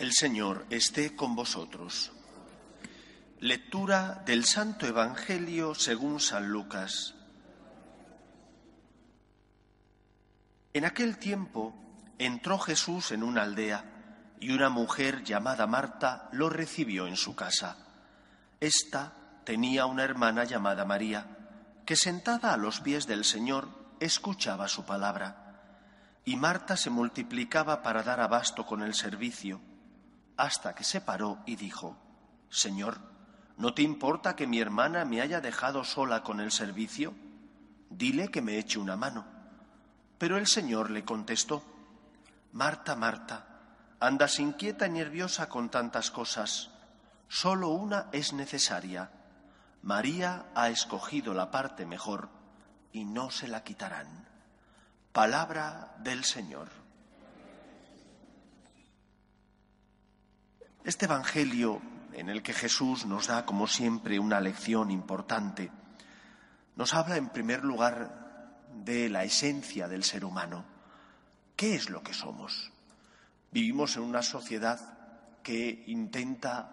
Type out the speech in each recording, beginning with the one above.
El Señor esté con vosotros. Lectura del Santo Evangelio según San Lucas. En aquel tiempo entró Jesús en una aldea y una mujer llamada Marta lo recibió en su casa. Esta tenía una hermana llamada María, que sentada a los pies del Señor escuchaba su palabra. Y Marta se multiplicaba para dar abasto con el servicio, hasta que se paró y dijo, Señor, ¿no te importa que mi hermana me haya dejado sola con el servicio? Dile que me eche una mano. Pero el Señor le contestó, Marta, Marta, andas inquieta y nerviosa con tantas cosas. Solo una es necesaria. María ha escogido la parte mejor y no se la quitarán. Palabra del Señor. Este Evangelio en el que Jesús nos da, como siempre, una lección importante, nos habla en primer lugar de la esencia del ser humano. ¿Qué es lo que somos? Vivimos en una sociedad que intenta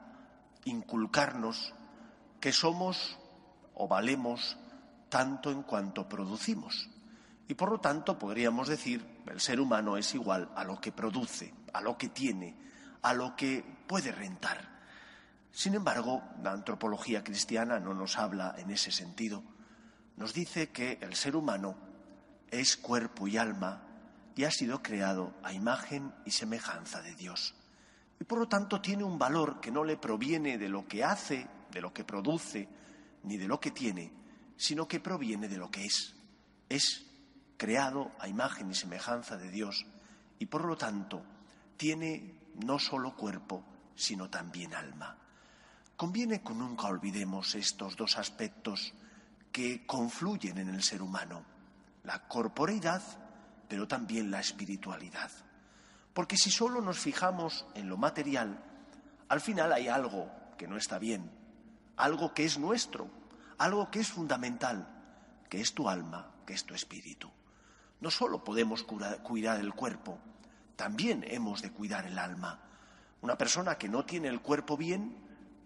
inculcarnos que somos o valemos tanto en cuanto producimos. Y por lo tanto podríamos decir, el ser humano es igual a lo que produce, a lo que tiene, a lo que puede rentar. Sin embargo, la antropología cristiana no nos habla en ese sentido. Nos dice que el ser humano es cuerpo y alma y ha sido creado a imagen y semejanza de Dios. Y por lo tanto tiene un valor que no le proviene de lo que hace, de lo que produce, ni de lo que tiene, sino que proviene de lo que es. Es creado a imagen y semejanza de Dios y por lo tanto tiene no solo cuerpo, sino también alma. Conviene que nunca olvidemos estos dos aspectos que confluyen en el ser humano la corporeidad, pero también la espiritualidad. Porque si solo nos fijamos en lo material, al final hay algo que no está bien, algo que es nuestro, algo que es fundamental, que es tu alma, que es tu espíritu. No solo podemos cuidar el cuerpo, también hemos de cuidar el alma. Una persona que no tiene el cuerpo bien,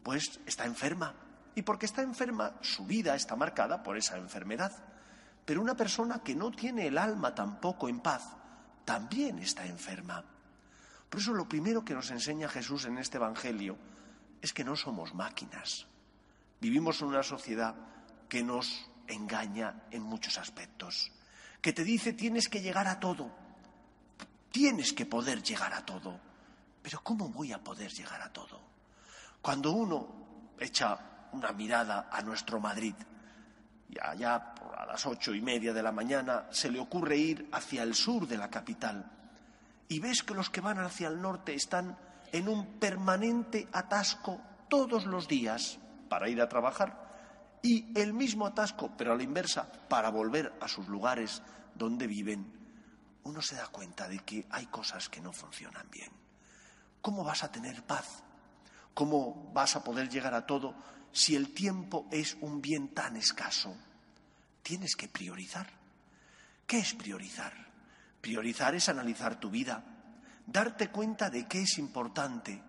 pues está enferma. Y porque está enferma, su vida está marcada por esa enfermedad. Pero una persona que no tiene el alma tampoco en paz, también está enferma. Por eso lo primero que nos enseña Jesús en este Evangelio es que no somos máquinas. Vivimos en una sociedad que nos engaña en muchos aspectos, que te dice tienes que llegar a todo, tienes que poder llegar a todo. Pero ¿cómo voy a poder llegar a todo? Cuando uno echa una mirada a nuestro Madrid, y allá a las ocho y media de la mañana se le ocurre ir hacia el sur de la capital y ves que los que van hacia el norte están en un permanente atasco todos los días para ir a trabajar y el mismo atasco, pero a la inversa, para volver a sus lugares donde viven, uno se da cuenta de que hay cosas que no funcionan bien. ¿Cómo vas a tener paz? ¿Cómo vas a poder llegar a todo si el tiempo es un bien tan escaso? Tienes que priorizar. ¿Qué es priorizar? Priorizar es analizar tu vida, darte cuenta de qué es importante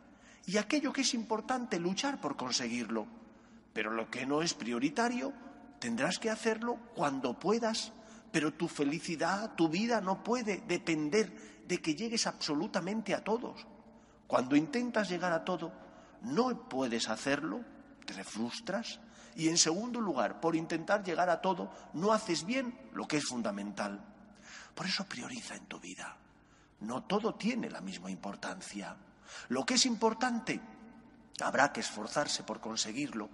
y aquello que es importante luchar por conseguirlo. Pero lo que no es prioritario tendrás que hacerlo cuando puedas, pero tu felicidad, tu vida no puede depender de que llegues absolutamente a todos. Cuando intentas llegar a todo, no puedes hacerlo te frustras y en segundo lugar, por intentar llegar a todo, no haces bien lo que es fundamental. Por eso prioriza en tu vida. No todo tiene la misma importancia. Lo que es importante, habrá que esforzarse por conseguirlo.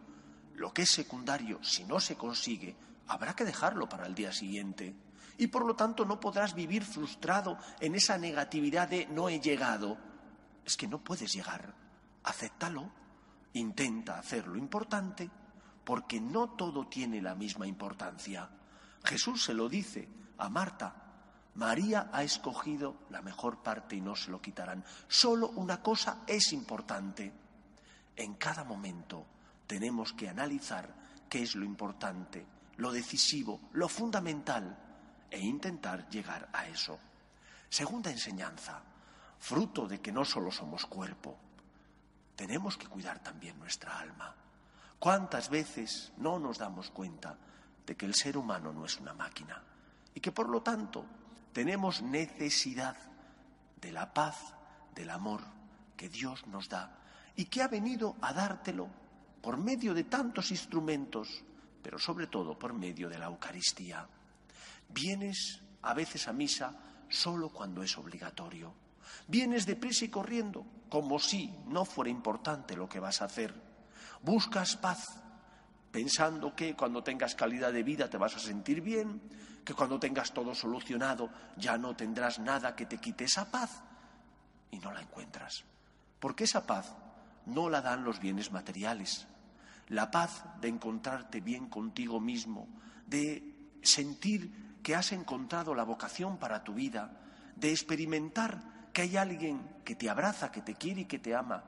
Lo que es secundario, si no se consigue, habrá que dejarlo para el día siguiente. Y por lo tanto no podrás vivir frustrado en esa negatividad de no he llegado. Es que no puedes llegar acéptalo, intenta hacer lo importante, porque no todo tiene la misma importancia. Jesús se lo dice a Marta, María ha escogido la mejor parte y no se lo quitarán. Solo una cosa es importante. En cada momento tenemos que analizar qué es lo importante, lo decisivo, lo fundamental e intentar llegar a eso. Segunda enseñanza, fruto de que no solo somos cuerpo, tenemos que cuidar también nuestra alma. ¿Cuántas veces no nos damos cuenta de que el ser humano no es una máquina y que por lo tanto tenemos necesidad de la paz, del amor que Dios nos da y que ha venido a dártelo por medio de tantos instrumentos, pero sobre todo por medio de la Eucaristía. Vienes a veces a misa solo cuando es obligatorio. Vienes deprisa y corriendo, como si no fuera importante lo que vas a hacer. Buscas paz, pensando que cuando tengas calidad de vida te vas a sentir bien, que cuando tengas todo solucionado ya no tendrás nada que te quite esa paz. Y no la encuentras. Porque esa paz no la dan los bienes materiales. La paz de encontrarte bien contigo mismo, de sentir que has encontrado la vocación para tu vida, de experimentar que hay alguien que te abraza, que te quiere y que te ama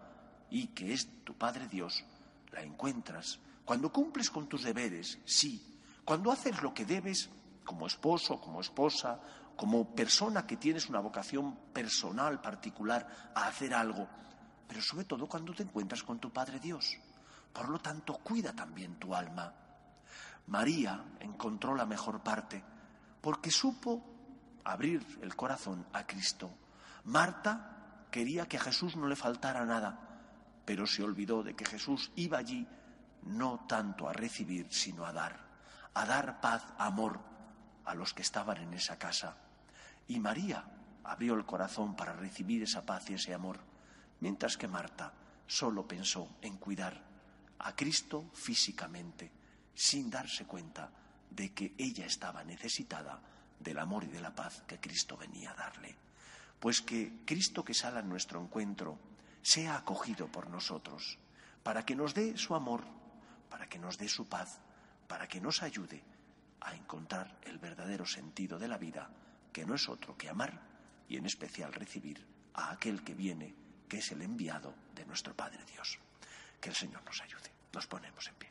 y que es tu Padre Dios, la encuentras cuando cumples con tus deberes, sí, cuando haces lo que debes como esposo, como esposa, como persona que tienes una vocación personal, particular, a hacer algo, pero sobre todo cuando te encuentras con tu Padre Dios. Por lo tanto, cuida también tu alma. María encontró la mejor parte porque supo abrir el corazón a Cristo. Marta quería que a Jesús no le faltara nada, pero se olvidó de que Jesús iba allí no tanto a recibir, sino a dar, a dar paz, amor a los que estaban en esa casa. Y María abrió el corazón para recibir esa paz y ese amor, mientras que Marta solo pensó en cuidar a Cristo físicamente, sin darse cuenta de que ella estaba necesitada del amor y de la paz que Cristo venía a darle. Pues que Cristo que sale a nuestro encuentro sea acogido por nosotros, para que nos dé su amor, para que nos dé su paz, para que nos ayude a encontrar el verdadero sentido de la vida, que no es otro que amar y en especial recibir a aquel que viene, que es el enviado de nuestro Padre Dios. Que el Señor nos ayude. Nos ponemos en pie.